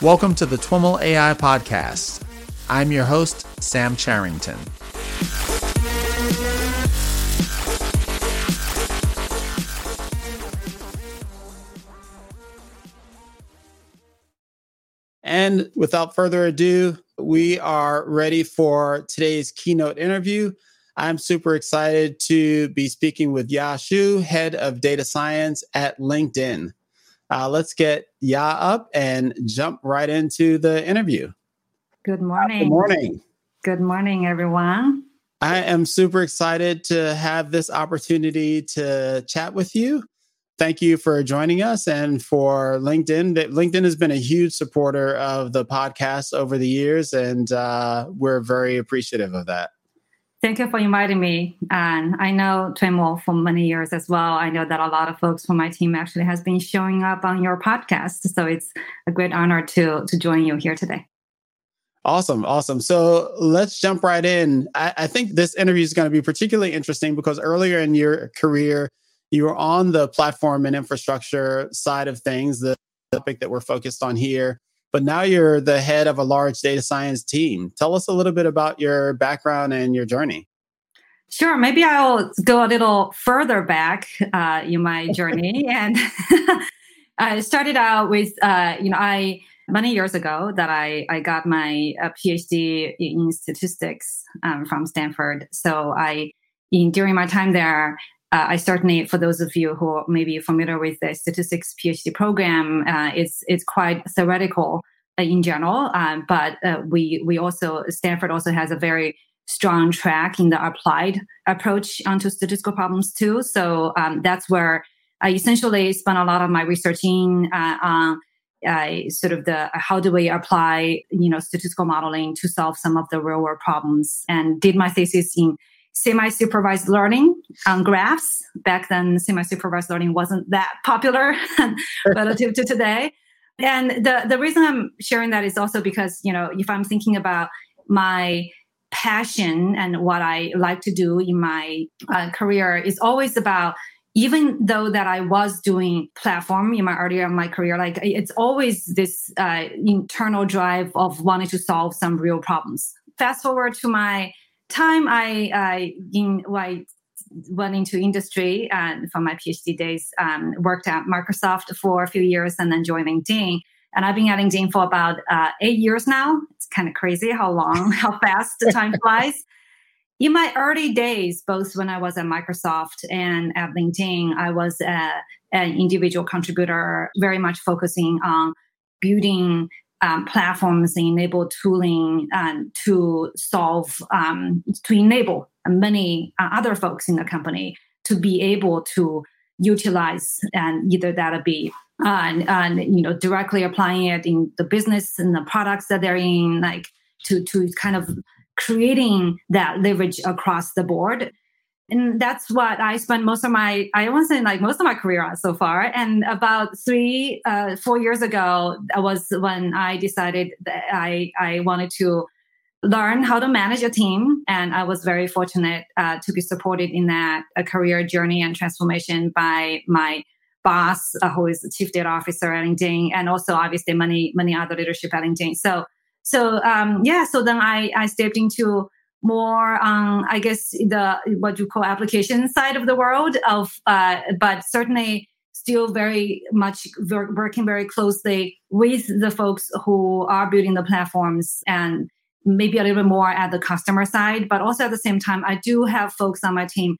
Welcome to the TWIML AI Podcast. I'm your host, Sam Charrington. And without further ado, we are ready for today's keynote interview. I'm super excited to be speaking with Ya Xu, head of data science at LinkedIn. Uh, let's get Ya up and jump right into the interview. Good morning. Good morning. Good morning, everyone. I am super excited to have this opportunity to chat with you. Thank you for joining us and for LinkedIn. LinkedIn has been a huge supporter of the podcast over the years, and uh, we're very appreciative of that. Thank you for inviting me. And I know TWIML for many years as well. I know that a lot of folks from my team actually has been showing up on your podcast. So it's a great honor to to join you here today. Awesome, awesome. So let's jump right in. I, I think this interview is going to be particularly interesting because earlier in your career, you were on the platform and infrastructure side of things, the topic that we're focused on here but now you're the head of a large data science team. Tell us a little bit about your background and your journey. Sure. Maybe I'll go a little further back uh, in my journey. and I started out with, uh, you know, I many years ago that I, I got my uh, PhD in statistics um, from Stanford. So I, in during my time there, uh, I certainly, for those of you who may be familiar with the statistics PhD program, uh, it's it's quite theoretical uh, in general. Um, but uh, we we also Stanford also has a very strong track in the applied approach onto statistical problems too. So um, that's where I essentially spent a lot of my researching uh, on sort of the how do we apply you know statistical modeling to solve some of the real world problems, and did my thesis in semi-supervised learning on graphs. Back then, semi-supervised learning wasn't that popular relative to today. And the, the reason I'm sharing that is also because, you know, if I'm thinking about my passion and what I like to do in my uh, career is always about even though that I was doing platform in my earlier in my career, like it's always this uh, internal drive of wanting to solve some real problems. Fast forward to my time I, I in I went into industry and from my PhD days, um, worked at Microsoft for a few years and then joined LinkedIn. And I've been at LinkedIn for about uh, eight years now. It's kind of crazy how long, how fast the time flies. In my early days, both when I was at Microsoft and at LinkedIn, I was uh, an individual contributor, very much focusing on building um, platforms enable tooling um, to solve um, to enable many uh, other folks in the company to be able to utilize and either that'll be uh, and, and, you know directly applying it in the business and the products that they're in like to to kind of creating that leverage across the board and that's what I spent most of my I want to say like most of my career on so far. And about three, uh, four years ago, was when I decided that I I wanted to learn how to manage a team, and I was very fortunate uh, to be supported in that a career journey and transformation by my boss, uh, who is the chief data officer at LinkedIn, and also obviously many many other leadership at LinkedIn. So so um, yeah, so then I I stepped into more on i guess the what you call application side of the world of uh, but certainly still very much working very closely with the folks who are building the platforms and maybe a little bit more at the customer side. But also at the same time i do have folks on my team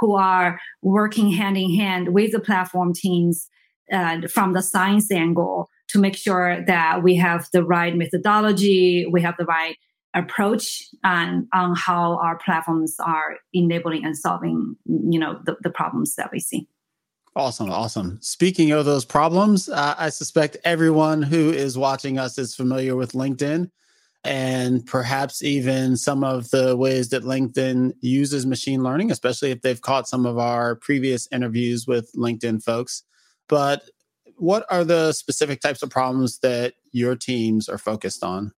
who are working hand in hand with the platform teams uh, from the science angle to make sure that we have the right methodology we have the right approach and on how our platforms are enabling and solving you know the, the problems that we see. Awesome awesome. Speaking of those problems uh, i suspect everyone who is watching us is familiar with linkedin and perhaps even some of the ways that linkedin uses machine learning especially if they've caught some of our previous interviews with linkedin folks. But what are the specific types of problems that your teams are focused on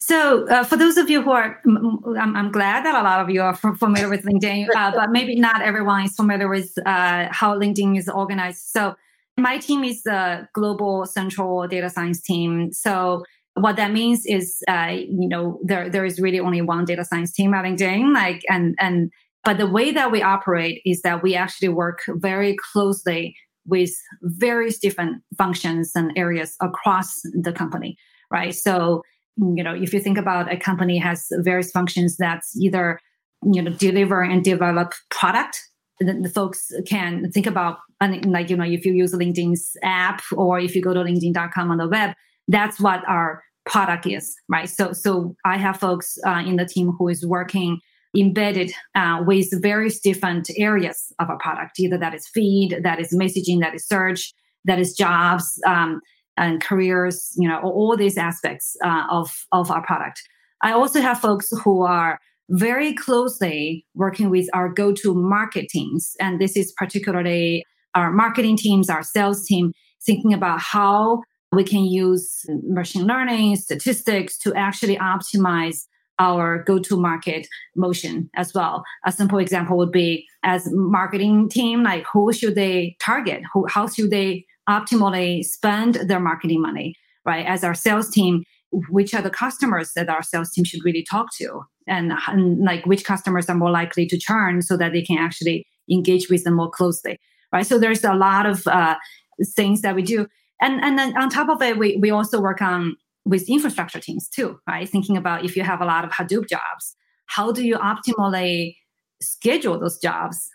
so, uh, for those of you who are, I'm, I'm, glad that a lot of you are familiar with LinkedIn, uh, but maybe not everyone is familiar with uh, how LinkedIn is organized. So, My team is the global central data science team. So what that means is, uh, you know, there there is really only one data science team at LinkedIn. Like, and and but the way that we operate is that we actually work very closely with various different functions and areas across the company, right? So, you know, if you think about a company has various functions that's either, you know, deliver and develop product, then the folks can think about, like, you know, if you use LinkedIn's app or if you go to linkedin.com on the web, that's what our product is, right? So, so I have folks uh, in the team who is working embedded uh, with various different areas of our product. Either that is feed, that is messaging, that is search, that is jobs um, and careers. You know, all these aspects uh, of of our product. I also have folks who are very closely working with our go-to market teams, and this is particularly our marketing teams, our sales team, thinking about how we can use machine learning, statistics to actually optimize our go-to-market motion as well. A simple example would be as marketing team, like who should they target? Who, how should they optimally spend their marketing money? Right. As our sales team, which are the customers that our sales team should really talk to, and, and like which customers are more likely to churn, so that they can actually engage with them more closely. Right. So there's a lot of uh, things that we do, and and then on top of it, we we also work on with infrastructure teams too, right? Thinking about if you have a lot of Hadoop jobs, how do you optimally schedule those jobs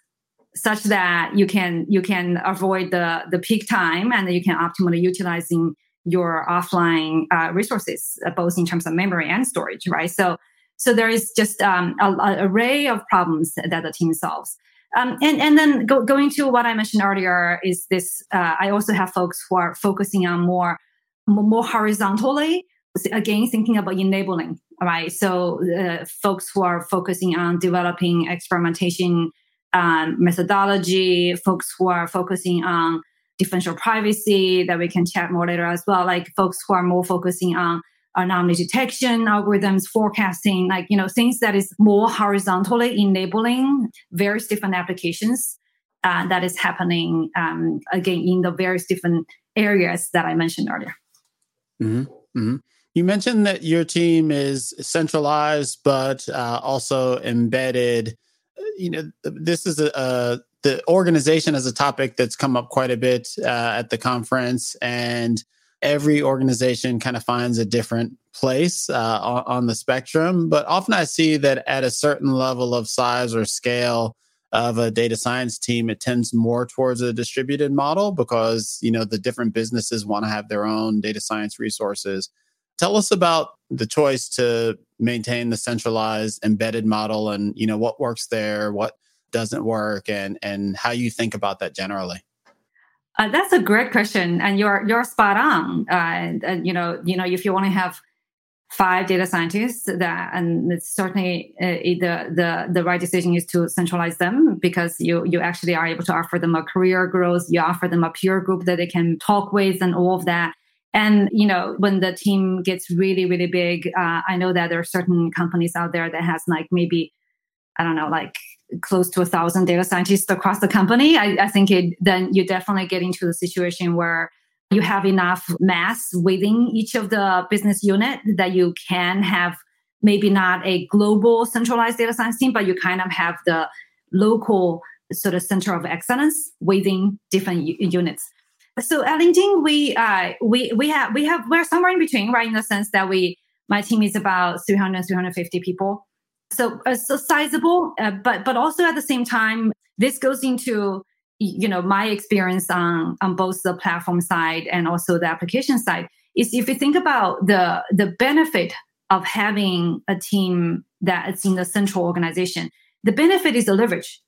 such that you can you can avoid the the peak time and you can optimally utilizing your offline uh, resources uh, both in terms of memory and storage right? So so there is just um, array of problems that the team solves. Um, and and then go, going to what i mentioned earlier is this uh, i also have folks who are focusing on more more horizontally again thinking about enabling right? So uh, folks who are focusing on developing experimentation um, methodology folks who are focusing on differential privacy that we can chat more later as well like folks who are more focusing on anomaly detection algorithms forecasting like you know things that is more horizontally enabling various different applications uh, that is happening um, again in the various different areas that i mentioned earlier Mm-hmm. Mm-hmm. You mentioned that your team is centralized, but uh, also embedded. You know, this is a, a, the organization as a topic that's come up quite a bit uh, at the conference, and every organization kind of finds a different place uh, on, on the spectrum. But often I see that at a certain level of size or scale, of a data science team, it tends more towards a distributed model because, you know, the different businesses want to have their own data science resources. Tell us about the choice to maintain the centralized embedded model and, you know, what works there, what doesn't work and and how you think about that generally. Uh, that's a great question, and you're you're spot on. Uh, and, and, you know, you know, if you want to have five data scientists that and it's certainly uh, the the the right decision is to centralize them because you you actually are able to offer them a career growth you offer them a peer group that they can talk with and all of that and you know when the team gets really really big uh, i know that there are certain companies out there that has like maybe i don't know like close to a thousand data scientists across the company i, I think it then you definitely get into the situation where you have enough mass within each of the business unit that you can have maybe not a global centralized data science team, but you kind of have the local sort of center of excellence within different u- units. So at LinkedIn, we uh, we we have we have we're somewhere in between, right? In the sense that we my team is about 300 350 people, so uh, so sizable, uh, but but also at the same time, this goes into you know my experience on on both the platform side and also the application side is if you think about the the benefit of having a team that's in the central organization the benefit is the leverage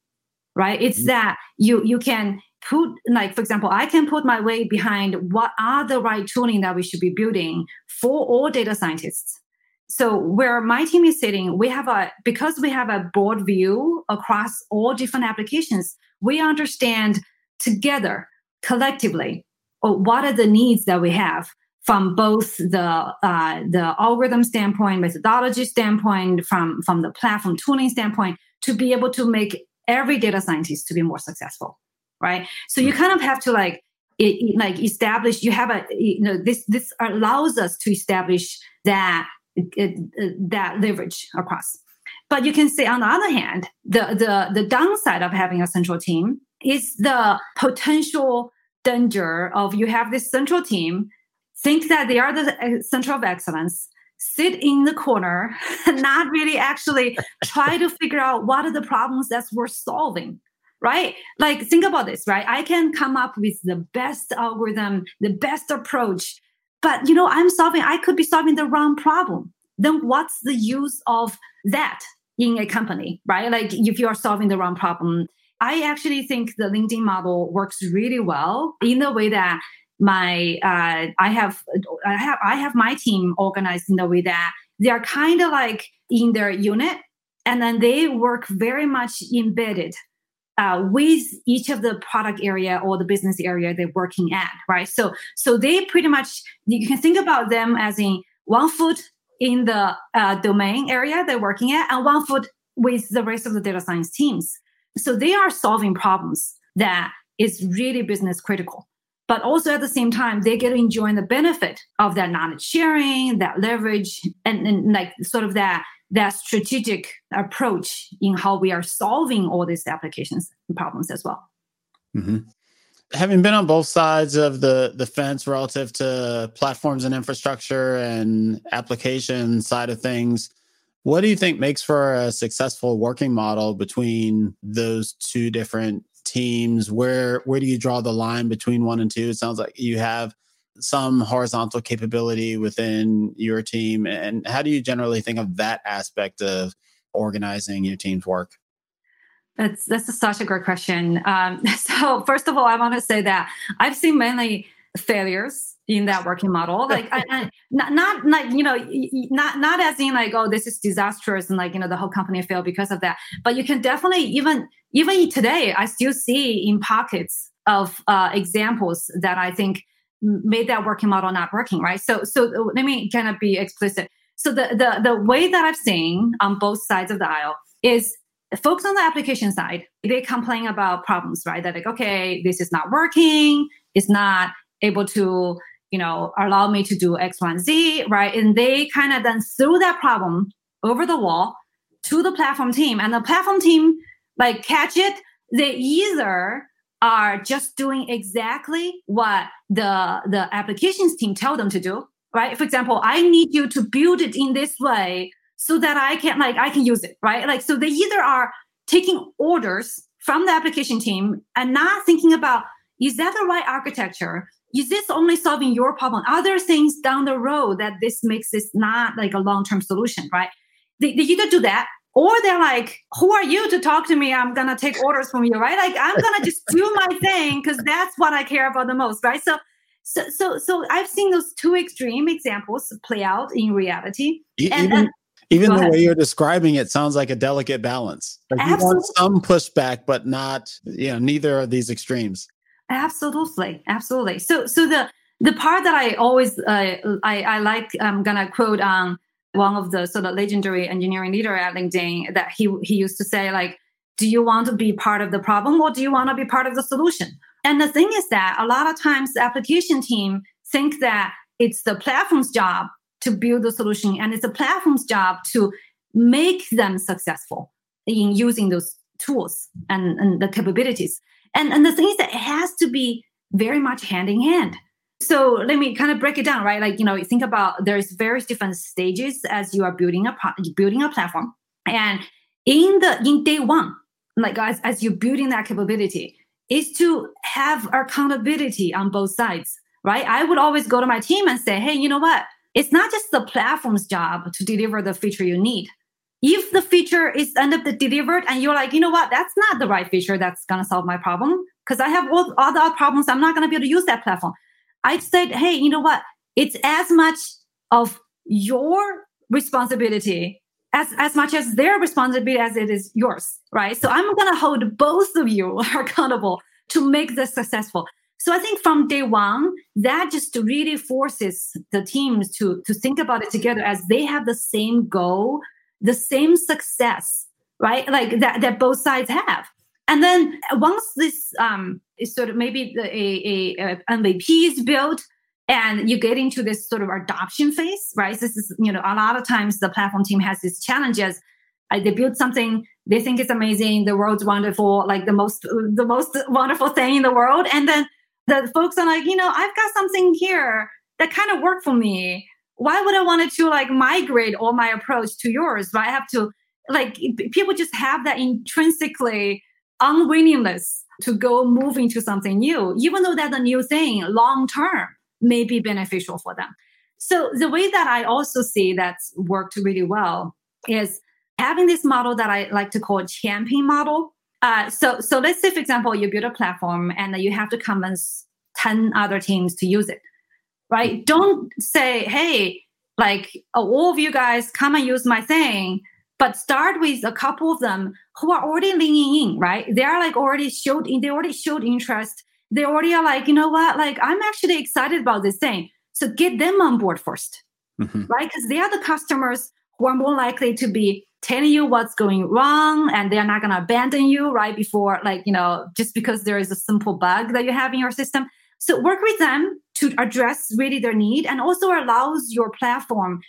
right it's mm-hmm. that you you can put like for example i can put my weight behind what are the right tooling that we should be building for all data scientists. So where my team is sitting we have a because we have a broad view across all different applications we understand together collectively uh, what are the needs that we have from both the uh, the algorithm standpoint, methodology standpoint, from from the platform tooling standpoint, to be able to make every data scientist to be more successful, right? So you kind of have to like it, it, like establish you have a you know this this allows us to establish that it, that leverage across. But you can say on the other hand the the the downside of having a central team is the potential danger of you have this central team think that they are the uh, center of excellence sit in the corner and not really actually try to figure out what are the problems that's worth solving right? Like think about this right? I can come up with the best algorithm the best approach but you know i'm solving i could be solving the wrong problem. Then what's the use of that in a company right? Like if you are solving the wrong problem. I actually think the linkedin model works really well in the way that my uh, I have I have I have my team organized in the way that they are kind of like in their unit, and then they work very much embedded uh, with each of the product area or the business area they're working at, right? So so they pretty much you can think about them as in one foot in the uh, domain area they're working at, and one foot with the rest of the data science teams. So they are solving problems that is really business critical but also at the same time they get to enjoy the benefit of that knowledge sharing that leverage and, and like sort of that that strategic approach in how we are solving all these applications problems as well. Mm-hmm. having been on both sides of the the fence relative to platforms and infrastructure and application side of things what do you think makes for a successful working model between those two different teams? Where where do you draw the line between one and two? It sounds like you have some horizontal capability within your team? And how do you generally think of that aspect of organizing your team's work? That's that's a, such a great question. Um, so first of all i want to say that i've seen many failures in that working model. Like I, I, not not like you know not not as in like oh this is disastrous and like you know the whole company failed because of that. But you can definitely even even today i still see in pockets of uh, examples that i think made that working model not working right so so let me kind of be explicit so the the the way that i've seen on both sides of the aisle is folks on the application side they complain about problems right they're like okay this is not working it's not able to you know, allow me to do X, Y, and Z, right? And they kind of then threw that problem over the wall to the platform team. And the platform team like catch it. They either are just doing exactly what the the applications team tell them to do, right? For example, I need you to build it in this way so that I can like I can use it, right? Like so they either are taking orders from the application team and not thinking about is that the right architecture? is this only solving your problem? Are there things down the road that this makes this not like a long-term solution, right? They, they either do that or they're like, who are you to talk to me? I'm gonna take orders from you, right? Like I'm gonna just do my thing because that's what I care about the most, right? So so so so I've seen those two extreme examples play out in reality. And, even even the ahead. way you're describing it sounds like a delicate balance. Like you want some pushback, but not, you know, neither of these extremes. Absolutely, absolutely. So, so the the part that I always uh, I, I like I'm gonna quote on um, one of the sort of legendary engineering leader at LinkedIn that he he used to say like, do you want to be part of the problem or do you want to be part of the solution? And the thing is that a lot of times the application team think that it's the platform's job to build the solution and it's the platform's job to make them successful in using those tools and, and the capabilities. And, and the thing is that it has to be very much hand in hand. So let me kind of break it down, right? Like, you know, think about there's various different stages as you are building a building a platform. And in the in day one, like as, as you're building that capability, is to have accountability on both sides, right? I would always go to my team and say, hey, you know what? It's not just the platform's job to deliver the feature you need if the feature is end up delivered and you're like, you know what, that's not the right feature that's gonna solve my problem because I have all other problems. I'm not gonna be able to use that platform. I said, hey, you know what? It's as much of your responsibility as, as much as their responsibility as it is yours, right? So I'm gonna hold both of you accountable to make this successful. So I think from day one, that just really forces the teams to to think about it together as they have the same goal the same success, right? Like that, that both sides have. And then once this um, is sort of maybe the, a, a, a MVP is built, and you get into this sort of adoption phase, right? This is, you know, a lot of times the platform team has these challenges. Uh, they build something, they think it's amazing, the world's wonderful, like the most the most wonderful thing in the world, and then the folks are like, you know, I've got something here that kind of worked for me. Why would I want to like migrate all my approach to yours? But I have to like people just have that intrinsically unwillingness to go move into something new, even though that's a new thing long term may be beneficial for them. So the way that I also see that's worked really well is having this model that I like to call champion model. Uh, so, so let's say, for example, you build a platform and you have to convince 10 other teams to use it, right? Don't say, hey, like all of you guys come and use my thing, but start with a couple of them who are already leaning in, right? They are like already showed, they already showed interest they already are like, you know what? Like, I'm actually excited about this thing. So get them on board 1st mm-hmm. right? Because they are the customers who are more likely to be telling you what's going wrong and they're not going to abandon you right before, like, you know, just because there is a simple bug that you have in your system. So work with them to address really their need and also allows your platform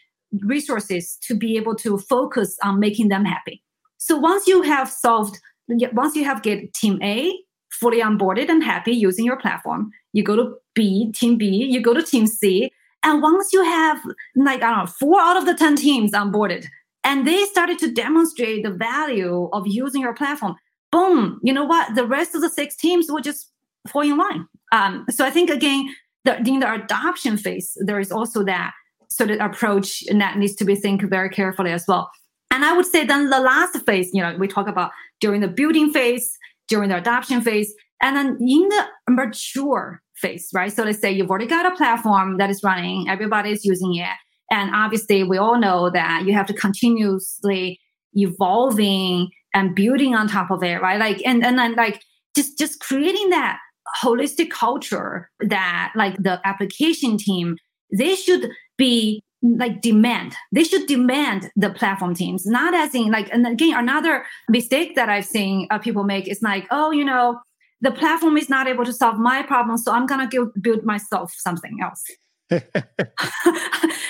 resources to be able to focus on making them happy. So once you have solved, once you have get team A fully onboarded and happy using your platform. You go to B, team B, you go to team C. And once you have like, I don't know, four out of the 10 teams onboarded, and they started to demonstrate the value of using your platform, boom, you know what? The rest of the six teams will just fall in line. Um, so I think again, the, in the adoption phase, there is also that sort of approach that needs to be think very carefully as well. And I would say then the last phase, you know, we talk about during the building phase, during the adoption phase, and then in the mature phase, right? So let's say you've already got a platform that is running, everybody is using it. And obviously, we all know that you have to continuously evolving and building on top of it, right? Like, and, and then like just, just creating that holistic culture that like the application team, they should be like demand. They should demand the platform teams not as in like and again another mistake that i've seen uh, people make is like oh you know the platform is not able to solve my problem so i'm gonna build myself something else.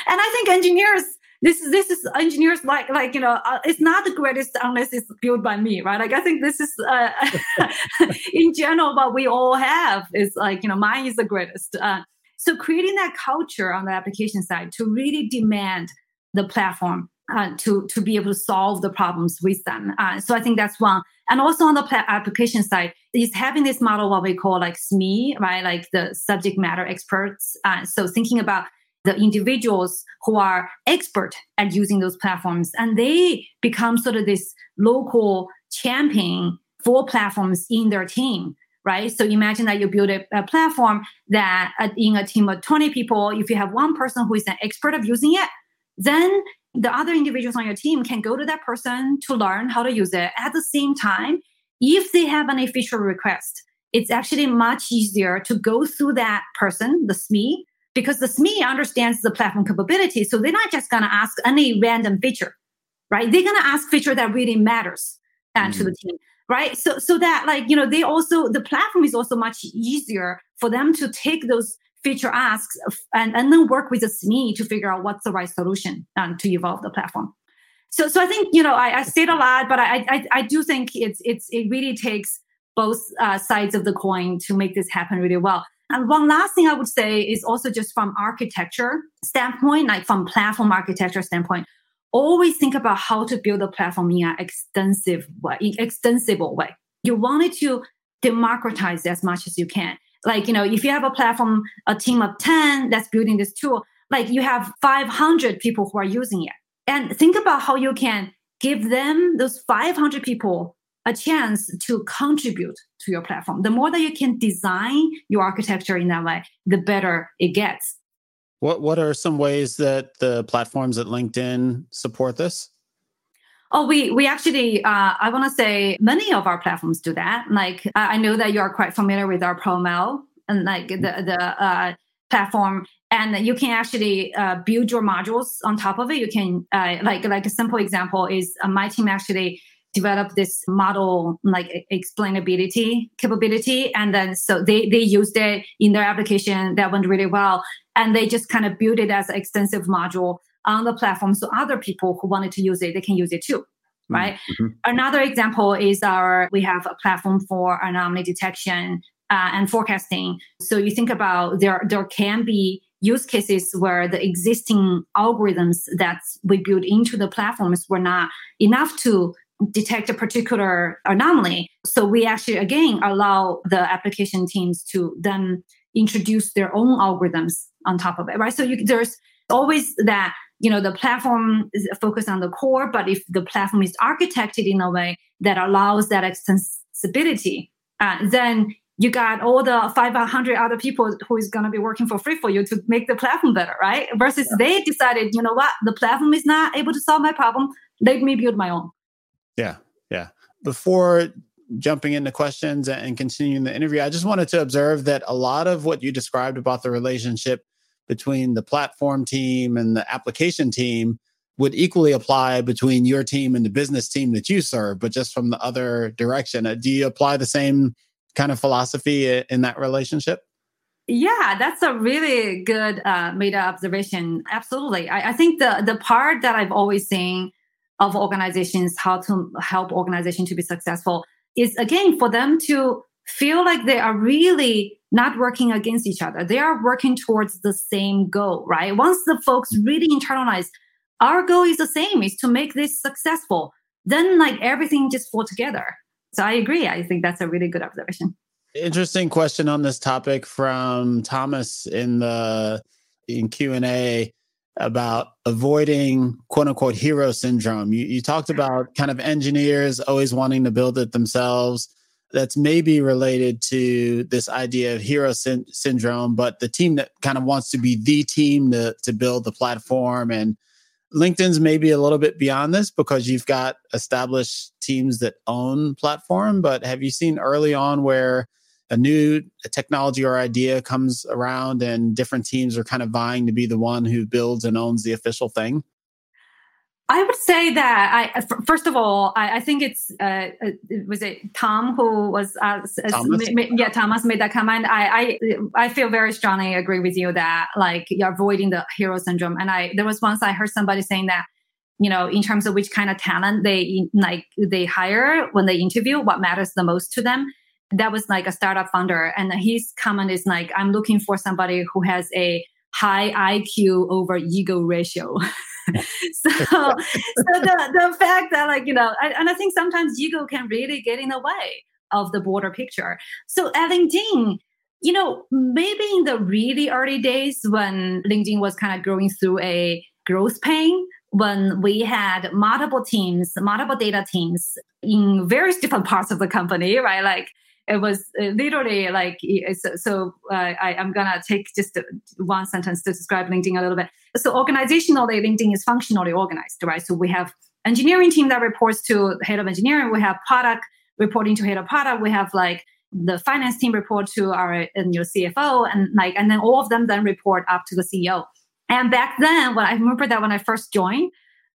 And i think engineers this is this is engineers like like you know uh, it's not the greatest unless it's built by me right? Like i think this is uh, in general what we all have is like you know mine is the greatest. Uh, so creating that culture on the application side to really demand the platform uh, to to be able to solve the problems with them. Uh, so I think that's one. And also on the pla- application side, is having this model what we call like SME, right? Like the subject matter experts. Uh, so thinking about the individuals who are expert at using those platforms, and they become sort of this local champion for platforms in their team right? So imagine that you build a, a platform that uh, in a team of 20 people, if you have one person who is an expert of using it, then the other individuals on your team can go to that person to learn how to use it. At the same time, if they have an official request, it's actually much easier to go through that person, the SME, because the SME understands the platform capability. So they're not just going to ask any random feature, right? They're going to ask feature that really matters uh, mm-hmm. to the team right? So so that like you know they also the platform is also much easier for them to take those feature asks and, and then work with the SME to figure out what's the right solution um, to evolve the platform. So so i think you know i, I said a lot but I, I i do think it's it's it really takes both uh, sides of the coin to make this happen really well. And one last thing I would say is also just from architecture standpoint, like from platform architecture standpoint, always think about how to build a platform in an extensive way, in extensible way. You want it to democratize as much as you can. Like, you know, if you have a platform, a team of 10 that's building this tool, like you have 500 people who are using it. And think about how you can give them, those 500 people, a chance to contribute to your platform. The more that you can design your architecture in that way, the better it gets. What what are some ways that the platforms at LinkedIn support this? Oh, we we actually uh, I want to say many of our platforms do that. Like I know that you are quite familiar with our Pro-ML and like the the uh, platform, and you can actually uh, build your modules on top of it. You can uh, like like a simple example is uh, my team actually developed this model like explainability capability. And then so they, they used it in their application that went really well. And they just kind of built it as an extensive module on the platform. So other people who wanted to use it, they can use it too. Mm-hmm. Right. Mm-hmm. Another example is our, we have a platform for anomaly detection uh, and forecasting. So you think about there, there can be use cases where the existing algorithms that we built into the platforms were not enough to detect a particular anomaly. So we actually again allow the application teams to then introduce their own algorithms on top of it, right? So you, there's always that you know the platform is focused on the core, but if the platform is architected in a way that allows that extensibility, uh, then you got all the 500 other people who is going to be working for free for you to make the platform better, right? Versus yeah. they decided, you know what, the platform is not able to solve my problem. Let me build my own. Yeah, yeah. Before jumping into questions and continuing the interview, I just wanted to observe that a lot of what you described about the relationship between the platform team and the application team would equally apply between your team and the business team that you serve, but just from the other direction. Uh, do you apply the same kind of philosophy in that relationship? Yeah, that's a really good uh, meta observation. Absolutely. I, I think the the part that I've always seen of organizations, how to help organization to be successful, is again for them to feel like they are really not working against each other. They are working towards the same goal, right? Once the folks really internalize our goal is the same, is to make this successful, then like everything just fall together. So I agree. I think that's a really good observation. Interesting question on this topic from Thomas in the in Q and A about avoiding quote unquote hero syndrome. You, you talked about kind of engineers always wanting to build it themselves. That's maybe related to this idea of hero sy- syndrome, but the team that kind of wants to be the team to, to build the platform and LinkedIn's maybe a little bit beyond this because you've got established teams that own platform. But have you seen early on where a new technology or idea comes around and different teams are kind of vying to be the one who builds and owns the official thing? I would say that I first of all I, I think it's uh, uh was it Tom who was uh, Thomas? yeah Thomas made that comment. I, I I feel very strongly agree with you that like you're avoiding the hero syndrome. And I there was once I heard somebody saying that you know in terms of which kind of talent they like they hire when they interview, what matters the most to them. That was like a startup founder, and his comment is like I'm looking for somebody who has a high IQ over ego ratio. so, so the, the fact that like, you know, I, and I think sometimes ego can really get in the way of the broader picture. So at LinkedIn, you know, maybe in the really early days when LinkedIn was kind of going through a growth pain, when we had multiple teams, multiple data teams in various different parts of the company, right? Like it was uh, literally like so, so uh, I, am gonna take just one sentence to describe linkedin a little bit. So organizationally linkedin is functionally organized right? So we have engineering team that reports to head of engineering. We have product reporting to head of product. We have like the finance team report to our your cfo and like and then all of them then report up to the ceo and back then when i remember that when i first joined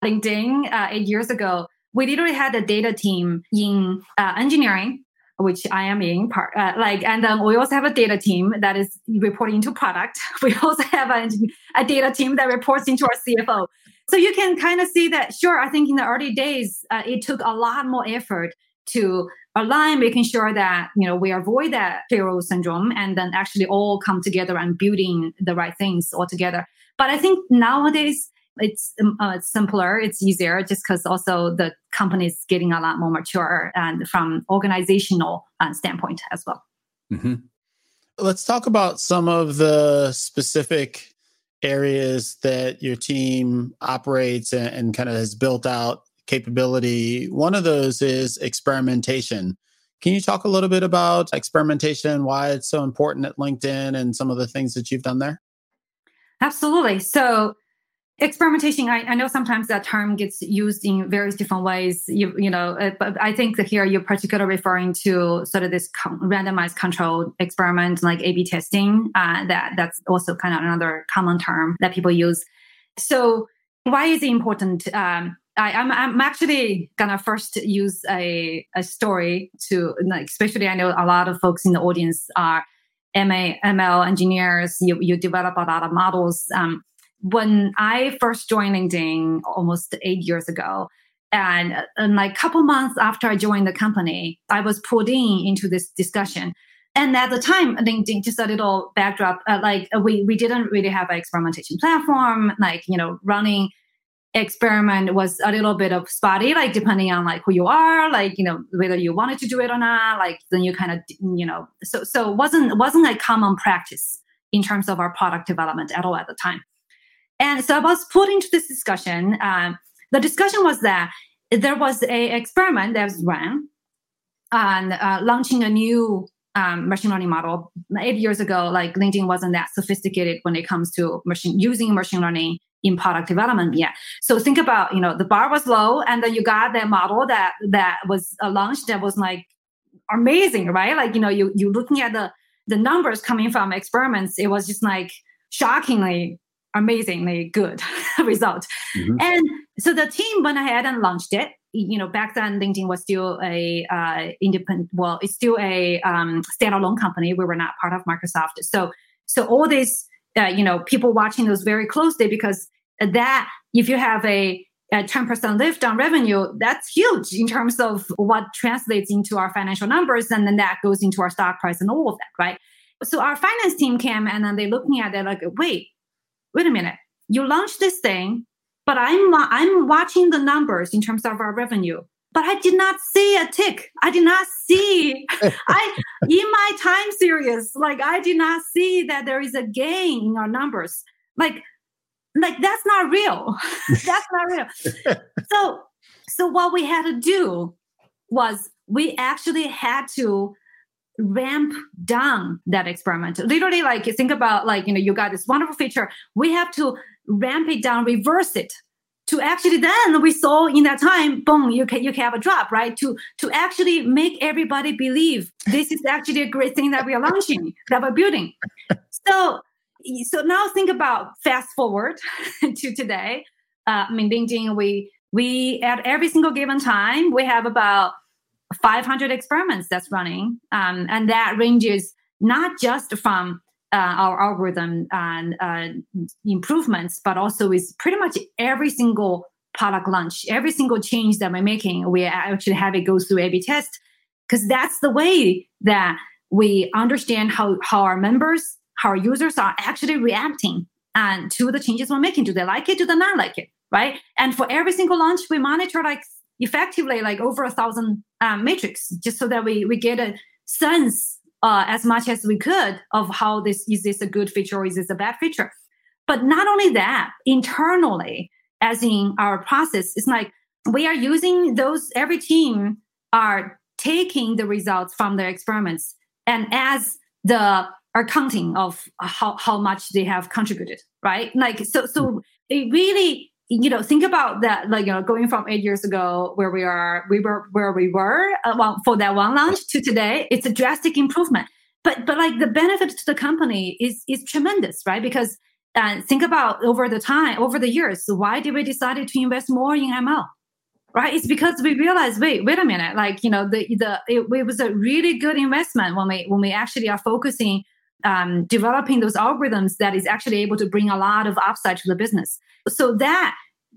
linkedin uh, eight years ago we literally had a data team in uh, engineering which I am in part, uh, like, and then we also have a data team that is reporting to product. We also have a, a data team that reports into our CFO. So you can kind of see that, sure, I think in the early days, uh, it took a lot more effort to align, making sure that, you know, we avoid that hero syndrome and then actually all come together and building the right things all together. But I think nowadays, it's um, uh, simpler it's easier just because also the company is getting a lot more mature and from organizational uh, standpoint as well. Mm-hmm. let's talk about some of the specific areas that your team operates and, and kind of has built out capability. One of those is experimentation. Can you talk a little bit about experimentation why it's so important at linkedin and some of the things that you've done there? Absolutely. So experimentation I, I, know sometimes that term gets used in various different ways you, you know uh, but i think that here you're particularly referring to sort of this randomized control experiment like a b testing uh, that that's also kind of another common term that people use so why is it important um, I, am I'm, I'm actually gonna first use a, a story to, especially I know a lot of folks in the audience are ML engineers. You you develop a lot of models. Um, when I first joined LinkedIn almost eight years ago, and, and like a couple months after I joined the company, I was pulled in into this discussion. And at the time, LinkedIn, just a little backdrop, uh, like we we didn't really have an experimentation platform, like you know running experiment was a little bit of spotty, like depending on like who you are, like you know whether you wanted to do it or not. Like then you kind of you know so so it wasn't wasn't a common practice in terms of our product development at all at the time. And so I was put into this discussion. Um, the discussion was that there was a experiment that was run on uh, launching a new um, machine learning model eight years ago. Like LinkedIn wasn't that sophisticated when it comes to machine using machine learning in product development yet. So think about, you know, the bar was low and then you got that model that that was uh, launched that was like amazing, right? Like, you know, you you looking at the the numbers coming from experiments, it was just like shockingly amazingly good result. Mm-hmm. And so the team went ahead and launched it. You know, back then LinkedIn was still a uh, independent. Well, it's still a um, standalone company. We were not part of Microsoft. So, so all these, uh, you know people watching those very closely because that if you have a, a 10% lift on revenue that's huge in terms of what translates into our financial numbers and then that goes into our stock price and all of that right so our finance team came and then they looking at it like wait wait a minute you launched this thing but i'm i'm watching the numbers in terms of our revenue but I did not see a tick. I did not see I in my time series, like I did not see that there is a gain in our numbers. Like, like that's not real. that's not real. so so what we had to do was we actually had to ramp down that experiment literally like think about like you know you got this wonderful feature. We have to ramp it down reverse it to actually then we saw in that time boom you can you can have a drop right? To to actually make everybody believe this is actually a great thing that we are launching that we're building. So so now think about fast forward to today. Uh, i mean LinkedIn, we we at every single given time we have about 500 experiments that's running um, and that ranges not just from uh, our algorithm and uh, improvements, but also with pretty much every single product launch, every single change that we're making, we actually have it go through A/B test because that's the way that we understand how how our members, how our users are actually reacting and to the changes we're making. Do they like it? Do they not like it? Right? And for every single launch, we monitor like effectively like over a thousand um, metrics just so that we we get a sense uh, as much as we could of how this is this a good feature or is this a bad feature. But not only that, internally, as in our process, it's like we are using those. Every team are taking the results from their experiments and as the accounting of how, how much they have contributed, right? Like so so it really you know think about that like you know going from eight years ago where we are we were where we were uh, well, for that one launch to today it's a drastic improvement. But but like the benefit to the company is is tremendous right? Because uh, think about over the time over the years why did we decided to invest more in ml right? It's because we realized wait wait a minute like you know the the it, it was a really good investment when we when we actually are focusing um, developing those algorithms that is actually able to bring a lot of upside to the business. So that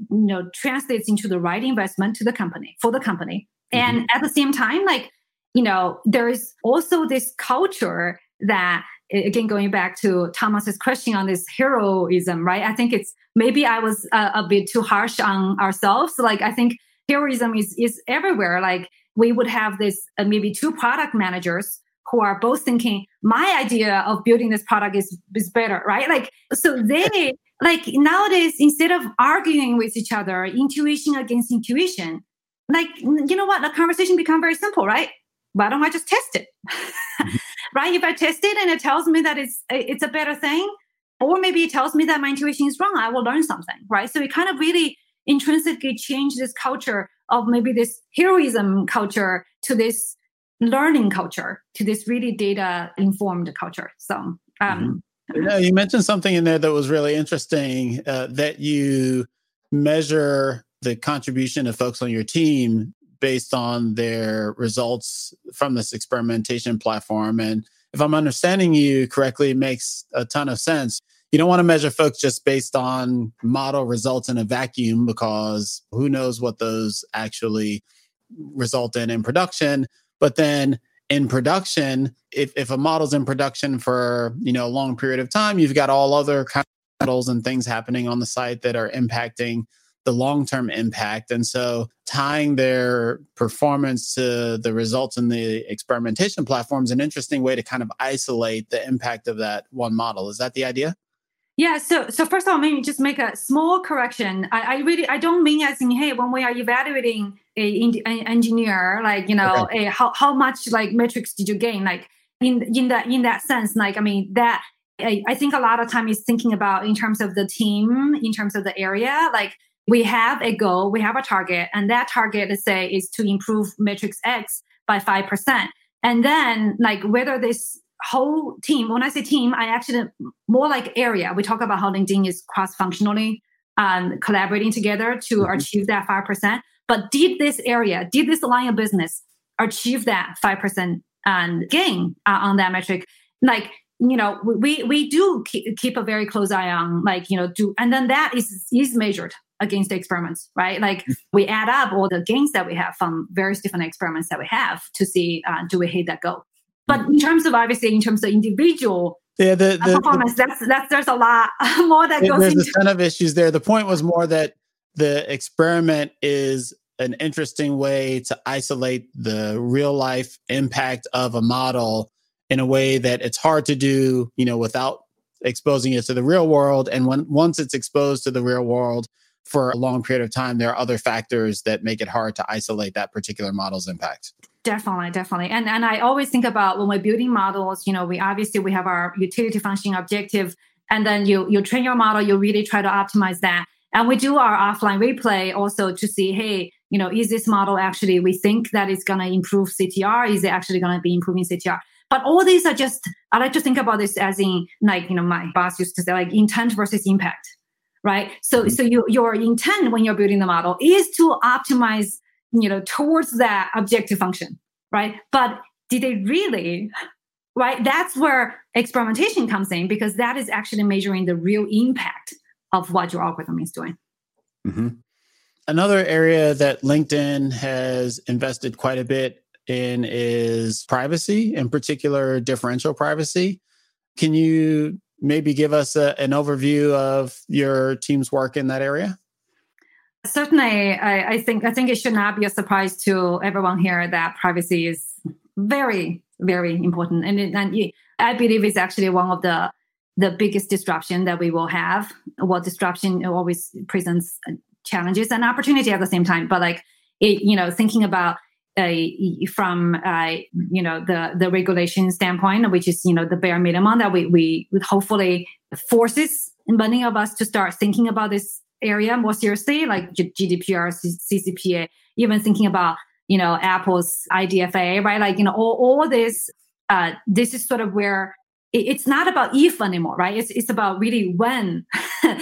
you know translates into the right investment to the company for the company. Mm-hmm. And at the same time, like you know, there is also this culture that again going back to Thomas's question on this heroism, right? I think it's maybe I was a, a bit too harsh on ourselves. Like I think heroism is is everywhere. Like we would have this uh, maybe two product managers who are both thinking my idea of building this product is is better right? Like so they like nowadays instead of arguing with each other intuition against intuition like you know what? The conversation become very simple right? Why don't i just test it? Right? If i test it and it tells me that it's it's a better thing or maybe it tells me that my intuition is wrong i will learn something right? So it kind of really intrinsically changed this culture of maybe this heroism culture to this learning culture to this really data informed culture. So, um, mm-hmm. you, you mentioned something in there that was really interesting uh, that you measure the contribution of folks on your team based on their results from this experimentation platform. And if I'm understanding you correctly, it makes a ton of sense. You don't want to measure folks just based on model results in a vacuum because who knows what those actually result in in production. But then in production, if, if a model's in production for you know a long period of time, you've got all other kind of models and things happening on the site that are impacting the long term impact. And so tying their performance to the results in the experimentation platform is an interesting way to kind of isolate the impact of that one model. Is that the idea? Yeah. So, so first of all, maybe just make a small correction. I, I really, I don't mean as in, hey, when we are evaluating a, a engineer, like you know, okay. a, how how much like metrics did you gain? Like in in that in that sense, like I mean that I, I think a lot of time is thinking about in terms of the team, in terms of the area, like we have a goal, we have a target, and that target, let's say, is to improve matrix X by 5%. And then, like, whether this whole team, when I say team, I actually more like area. We talk about how LinkedIn is cross functionally um, collaborating together to mm-hmm. achieve that 5%. But did this area, did this line of business achieve that 5% and gain uh, on that metric? Like, you know, we we do keep, keep a very close eye on, like, you know, do, and then that is is measured against the experiments, right? Like mm. we add up all the gains that we have from various different experiments that we have to see uh, do we hit that goal. But in terms of obviously, in terms of individual yeah, the, the performance, the, that's that's there's a lot more that goes. There's into- a ton of issues there. The point was more that the experiment is an interesting way to isolate the real life impact of a model in a way that it's hard to do, you know, without exposing it to the real world. And when once it's exposed to the real world, for a long period of time, there are other factors that make it hard to isolate that particular model's impact. Definitely, definitely. And and I always think about when we're building models, you know, we obviously we have our utility function objective, and then you you train your model, you really try to optimize that. And we do our offline replay also to see, hey, you know, is this model actually we think that it's gonna improve CTR? Is it actually gonna be improving CTR? But all these are just I like to think about this as in like, you know, my boss used to say like intent versus impact right? So, mm-hmm. so you, your intent when you're building the model is to optimize, you know, towards that objective function, right? But did they really, right? That's where experimentation comes in because that is actually measuring the real impact of what your algorithm is doing. Mm-hmm. Another area that LinkedIn has invested quite a bit in is privacy, in particular, differential privacy. Can you maybe give us a, an overview of your team's work in that area? Certainly, I, I, think I think it should not be a surprise to everyone here that privacy is very, very important, and, it, and I believe it's actually one of the the biggest disruption that we will have. Well, disruption always presents challenges and opportunity at the same time, but like it, you know, thinking about from uh, you know the the regulation standpoint, which is you know the bare minimum that we we hopefully forces many of us to start thinking about this area more seriously, like GDPR, CCPA, even thinking about you know Apple's IDFA, right? Like you know all all this. Uh, this is sort of where it's not about if anymore, right? It's it's about really when.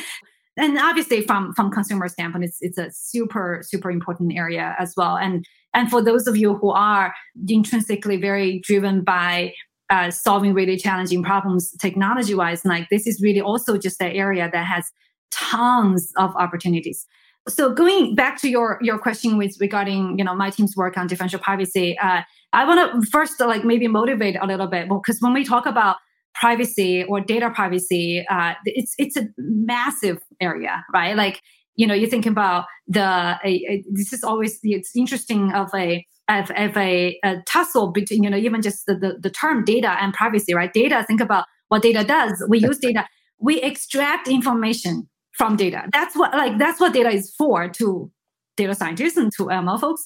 and obviously from from consumer standpoint it's it's a super super important area as well and and for those of you who are intrinsically very driven by uh, solving really challenging problems technology wise, like this is really also just an area that has tons of opportunities. So going back to your your question with regarding you know my team's work on differential privacy, uh, I want to first like maybe motivate a little bit because when we talk about privacy or data privacy, uh, it's it's a massive area, right? Like you know, you think about the, a, this is always, it's interesting of a, of, of a, a, tussle between, you know, even just the, the, the term data and privacy, right? Data, think about what data does. We use data, we extract information from data. That's what, like, that's what data is for to data scientists and to ML folks.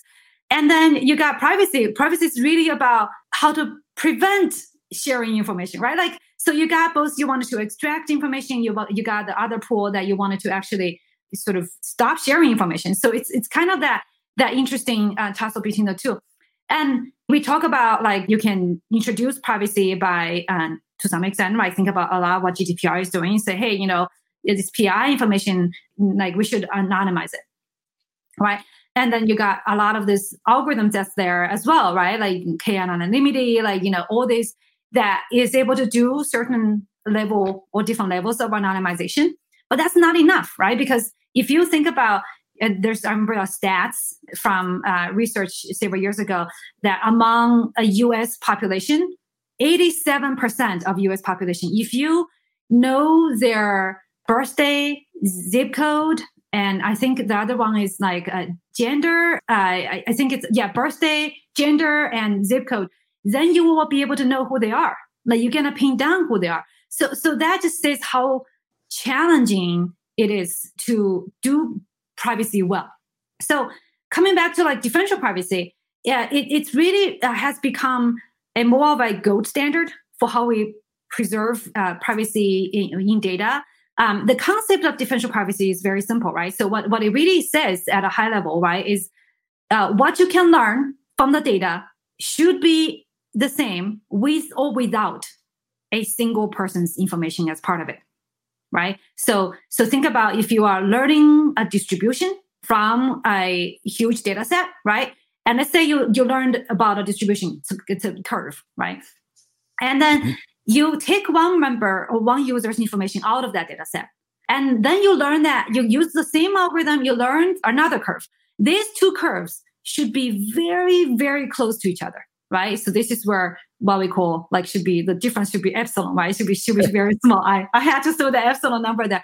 And then you got privacy. Privacy is really about how to prevent sharing information, right? Like, so you got both, you wanted to extract information, you, you got the other pool that you wanted to actually sort of stop sharing information. So it's it's kind of that that interesting uh, tussle between the two. And we talk about like you can introduce privacy by um, to some extent, right? Think about a lot of what GDPR is doing. Say, hey, you know, this PI information, like we should anonymize it. right? And then you got a lot of this algorithm that's there as well, right? Like k anonymity, like, you know, all this that is able to do certain level or different levels of anonymization. But that's not enough, right? Because if you think about uh, there's I remember stats from uh, research several years ago that among a U.S. population, 87% of U.S. population, if you know their birthday, zip code, and I think the other one is like uh, gender. Uh, I, I think it's yeah, birthday, gender, and zip code. Then you will be able to know who they are. Like you're gonna pin down who they are. So so that just says how challenging it is to do privacy well. So coming back to like differential privacy, yeah, it it's really uh, has become a more of a gold standard for how we preserve uh, privacy in, in data um, the concept of differential privacy is very simple, right? So what, what it really says at a high level, right, is uh, what you can learn from the data should be the same with or without a single person's information as part of it, right? So so think about if you are learning a distribution from a huge data set, right? And let's say you you learned about a distribution, it's a, it's a curve, right? And then mm-hmm you take one member or one user's information out of that data set. And then you learn that you use the same algorithm, you learn another curve. These two curves should be very, very close to each other, right? So this is where what we call like should be the difference should be epsilon, right? Should be should be very small. I, I had to throw the epsilon number there.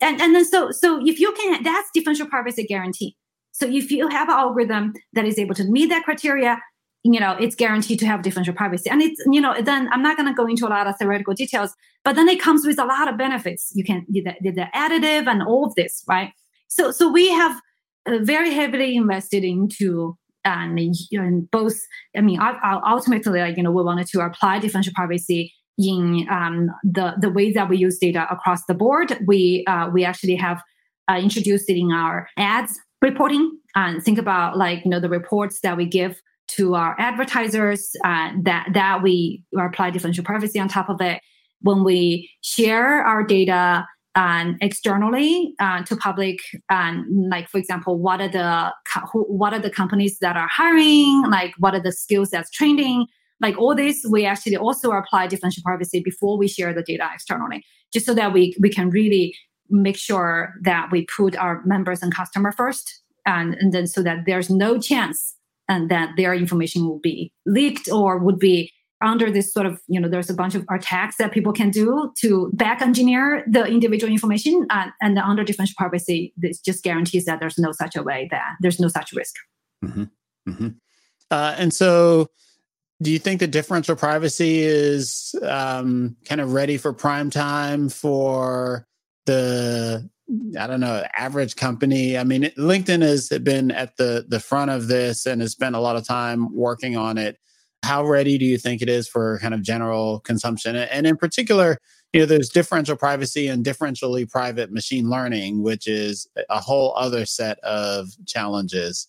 And and then so so if you can that's differential privacy guarantee. So if you have an algorithm that is able to meet that criteria, you know it's guaranteed to have differential privacy and it's you know then i'm not going to go into a lot of theoretical details but then it comes with a lot of benefits you can the, the additive and all of this right so so we have uh, very heavily invested into and, both i mean ultimately like you know we wanted to apply differential privacy in um, the the way that we use data across the board. We uh, we actually have uh, introduced it in our ads reporting. And think about like you know the reports that we give to our advertisers uh, that that we apply differential privacy on top of it. When we share our data um, externally uh, to public um, like for example what are the what are the companies that are hiring? Like what are the skills that's training like all this we actually also apply differential privacy before we share the data externally just so that we we can really make sure that we put our members and customer first and, and then so that there's no chance and that their information will be leaked or would be under this sort of you know there's a bunch of attacks that people can do to back engineer the individual information uh, and under differential privacy this just guarantees that there's no such a way that there's no such risk mm-hmm. Mm-hmm. Uh, and so do you think the differential privacy is um, kind of ready for prime time for the I don't know, average company. I mean, LinkedIn has been at the the front of this and has spent a lot of time working on it. How ready do you think it is for kind of general consumption? And in particular, you know, there's differential privacy and differentially private machine learning, which is a whole other set of challenges.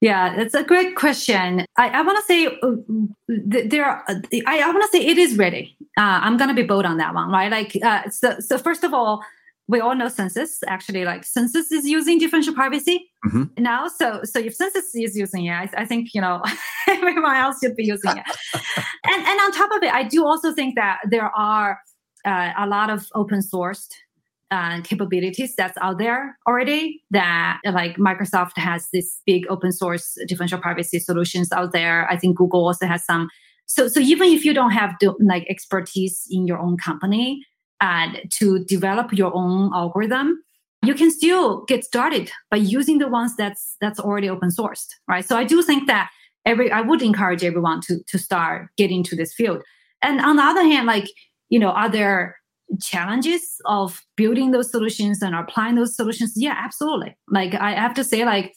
Yeah, that's a great question. I, I want to say uh, there. Are, I, I want to say it is ready. Uh, I'm going to be bold on that one, right? Like, uh, so, so first of all, we all know census actually like census is using differential privacy mm-hmm. now. So so if census is using it I, I think you know everyone else should be using it. And and on top of it i do also think that there are uh, a lot of open sourced uh, capabilities that's out there already that like microsoft has this big open source differential privacy solutions out there. I think google also has some. So so even if you don't have the, like expertise in your own company and to develop your own algorithm you can still get started by using the ones that's that's already open sourced right? So i do think that every i would encourage everyone to to start getting to this field. And on the other hand like you know are there challenges of building those solutions and applying those solutions? Yeah absolutely. Like i have to say like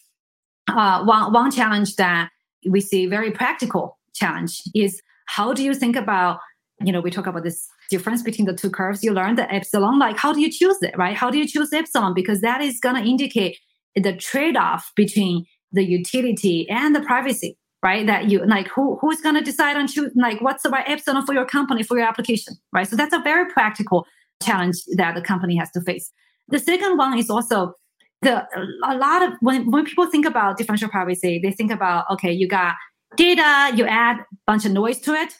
uh, one one challenge that we see very practical challenge is how do you think about you know we talk about this difference between the two curves, you learn the epsilon. Like, how do you choose it, right? How do you choose epsilon? Because that is going to indicate the trade off between the utility and the privacy, right? That you like, who who's going to decide on choose, like, what's the right epsilon for your company, for your application, right? So that's a very practical challenge that the company has to face. The second one is also the a lot of when when people think about differential privacy, they think about okay, you got data, you add a bunch of noise to it,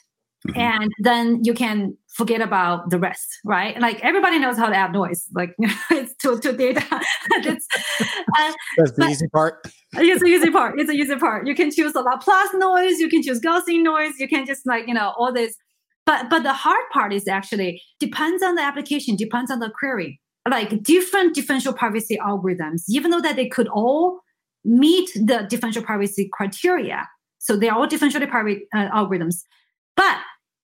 mm-hmm. and then you can forget about the rest, right? Like everybody knows how to add noise, like it's to, to data. it's, uh, That's the easy part. It's the easy part. It's a easy part. You can choose a Laplace noise. You can choose Gaussian noise. You can just like you know all this. But but the hard part is actually depends on the application, depends on the query. Like different differential privacy algorithms, even though that they could all meet the differential privacy criteria, so they are all differentially private uh, algorithms, but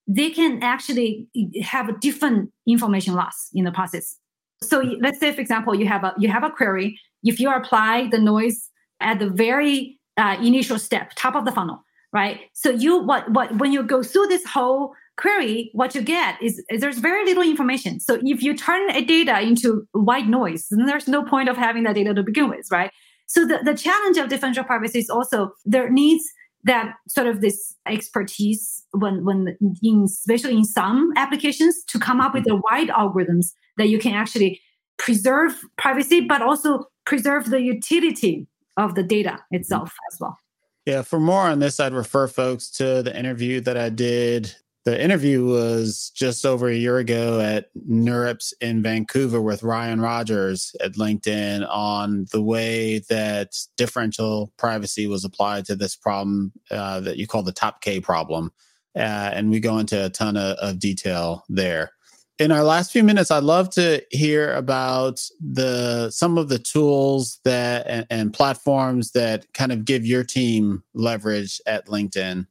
they can actually have a different information loss in the process. So let's say, for example, you have a you have a query. If you apply the noise at the very uh, initial step, top of the funnel, right? So you what what when you go through this whole query, what you get is, is, there's very little information. So if you turn a data into white noise, then there's no point of having that data to begin with, right? So the, the challenge of differential privacy is also there needs that sort of this expertise when when in especially in some applications to come up with the mm-hmm. right algorithms that you can actually preserve privacy but also preserve the utility of the data mm-hmm. itself as well. Yeah for more on this i'd refer folks to the interview that i did the interview was just over a year ago at NeurIPS in Vancouver with Ryan Rogers at LinkedIn on the way that differential privacy was applied to this problem uh, that you call the top K problem. Uh, and we go into a ton of, of detail there. In our last few minutes, I'd love to hear about the some of the tools that and, and platforms that kind of give your team leverage at LinkedIn.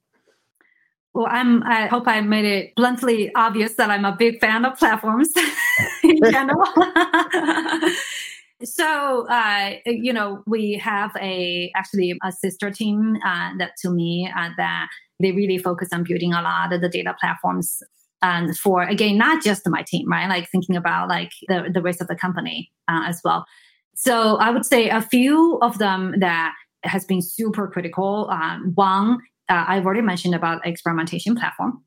Well, I'm. I hope I made it bluntly obvious that I'm a big fan of platforms in general. so, uh, you know, we have a actually a sister team uh, that to me uh, that they really focus on building a lot of the data platforms and for again not just my team right like thinking about like the, the rest of the company uh, as well so i would say a few of them that has been super critical um, one uh, I've already mentioned about experimentation platform,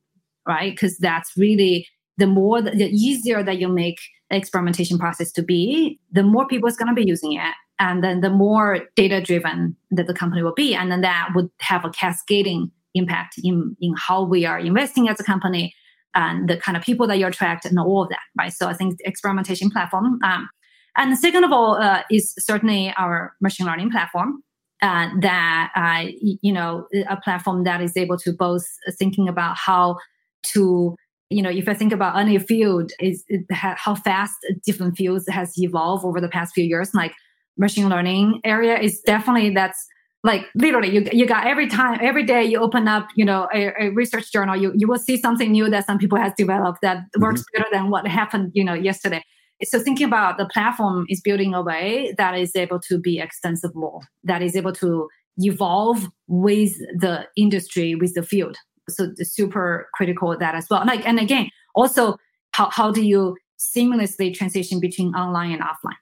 right? Because that's really the more the easier that you make experimentation process to be, the more people is going to be using it, and then the more data driven that the company will be, and then that would have a cascading impact in in how we are investing as a company and the kind of people that you attract and all of that, right? So I think experimentation platform. Um, and second of all uh, is certainly our machine learning platform uh, that uh, you know a platform that is able to both thinking about how to you know if i think about any field is how fast different fields has evolved over the past few years like machine learning area is definitely that's like literally you, you got every time every day you open up you know a, a research journal you, you will see something new that some people has developed that mm-hmm. works better than what happened you know yesterday so thinking about the platform is building a way that is able to be extensible, that is able to evolve with the industry, with the field. So super critical that as well. Like and again, also how, how do you seamlessly transition between online and offline?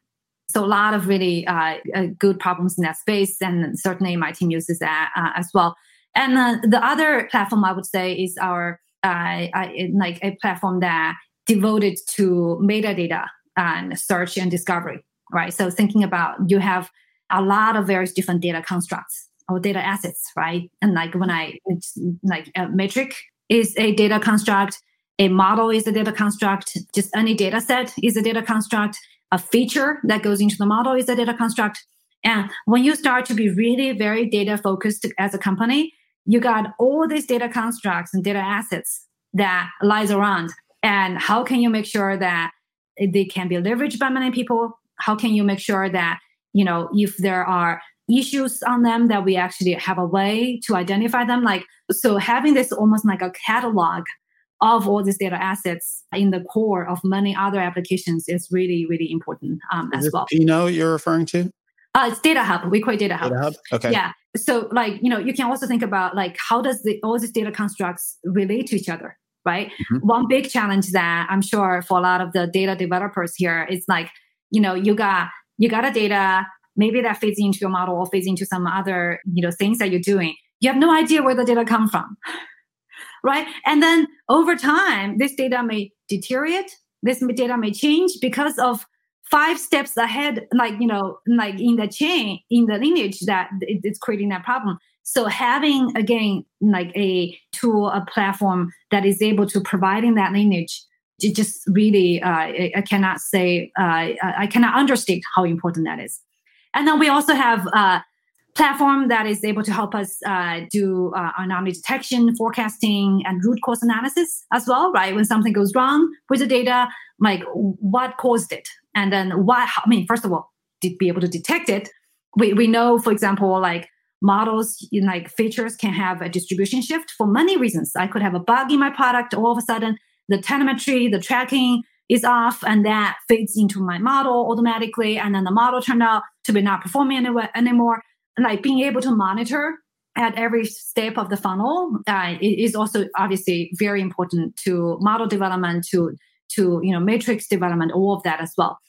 So a lot of really uh, uh, good problems in that space, and certainly my team uses that uh, as well. And uh, the other platform I would say is our uh, like a platform that devoted to metadata and search and discovery, right? So thinking about you have a lot of various different data constructs or data assets, right? And like when I, like a metric is a data construct, a model is a data construct, just any data set is a data construct, a feature that goes into the model is a data construct. And when you start to be really very data focused as a company, you got all these data constructs and data assets that lies around. And how can you make sure that they can be leveraged by many people. How can you make sure that you know if there are issues on them that we actually have a way to identify them? Like so having this almost like a catalog of all these data assets in the core of many other applications is really really important um, as well. You know what you're referring to? Uh, it's data hub. We call it data hub. data hub? Okay. Yeah. So like you know you can also think about like how does the all these data constructs relate to each other right? Mm-hmm. One big challenge that I'm sure for a lot of the data developers here is like, you know, you got you got a data, maybe that fits into your model or fits into some other, you know, things that you're doing. You have no idea where the data come from. right? And then over time, this data may deteriorate, this data may change because of five steps ahead, like, you know, like in the chain, in the lineage that it's creating that problem. So having again like a tool, a platform that is able to providing that lineage, it just really uh, I cannot say uh, I cannot understate how important that is. And then we also have a platform that is able to help us uh, do uh, anomaly detection, forecasting, and root cause analysis as well. Right when something goes wrong with the data, like what caused it, and then why. I mean, first of all, to be able to detect it, we we know, for example, like models in like features can have a distribution shift for many reasons. I could have a bug in my product. All of a sudden, the telemetry, the tracking is off, and that fits into my model automatically. And then the model turned out to be not performing anyway, anymore. And like being able to monitor at every step of the funnel uh, is also obviously very important to model development, to to you know matrix development, all of that as well.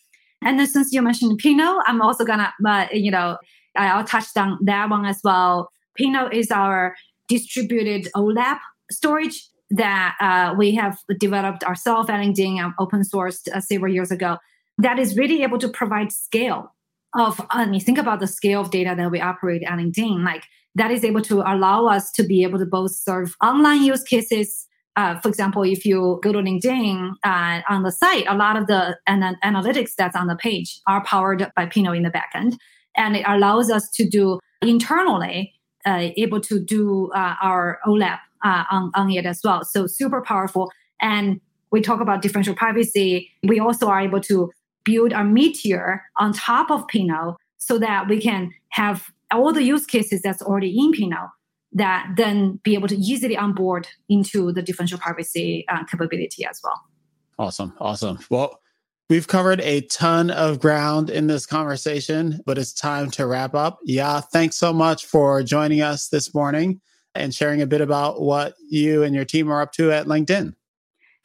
And then since you mentioned Pinot, I'm also gonna uh, you know I'll touch on that one as well. Pinot is our distributed OLAP storage that uh, we have developed ourselves at LinkedIn and open sourced uh, several years ago. That is really able to provide scale of. I mean, think about the scale of data that we operate at LinkedIn. Like that is able to allow us to be able to both serve online use cases. Uh, for example, if you go to LinkedIn uh, on the site, a lot of the an- analytics that's on the page are powered by Pinot in the backend and it allows us to do internally uh, able to do uh, our OLAP uh, on, on it as well. So super powerful. And we talk about differential privacy. We also are able to build a meteor on top of Pinot so that we can have all the use cases that's already in Pinot that then be able to easily onboard into the differential privacy uh, capability as well. Awesome. Awesome. Well, We've covered a ton of ground in this conversation, but it's time to wrap up. Yeah, thanks so much for joining us this morning and sharing a bit about what you and your team are up to at LinkedIn.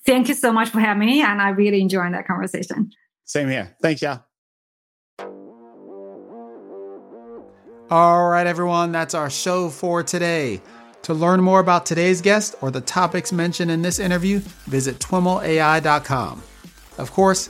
Thank you so much for having me, and I really enjoyed that conversation. Same here. Thanks, yeah. All right, everyone, that's our show for today. To learn more about today's guest or the topics mentioned in this interview, visit twimlai.com. Of course,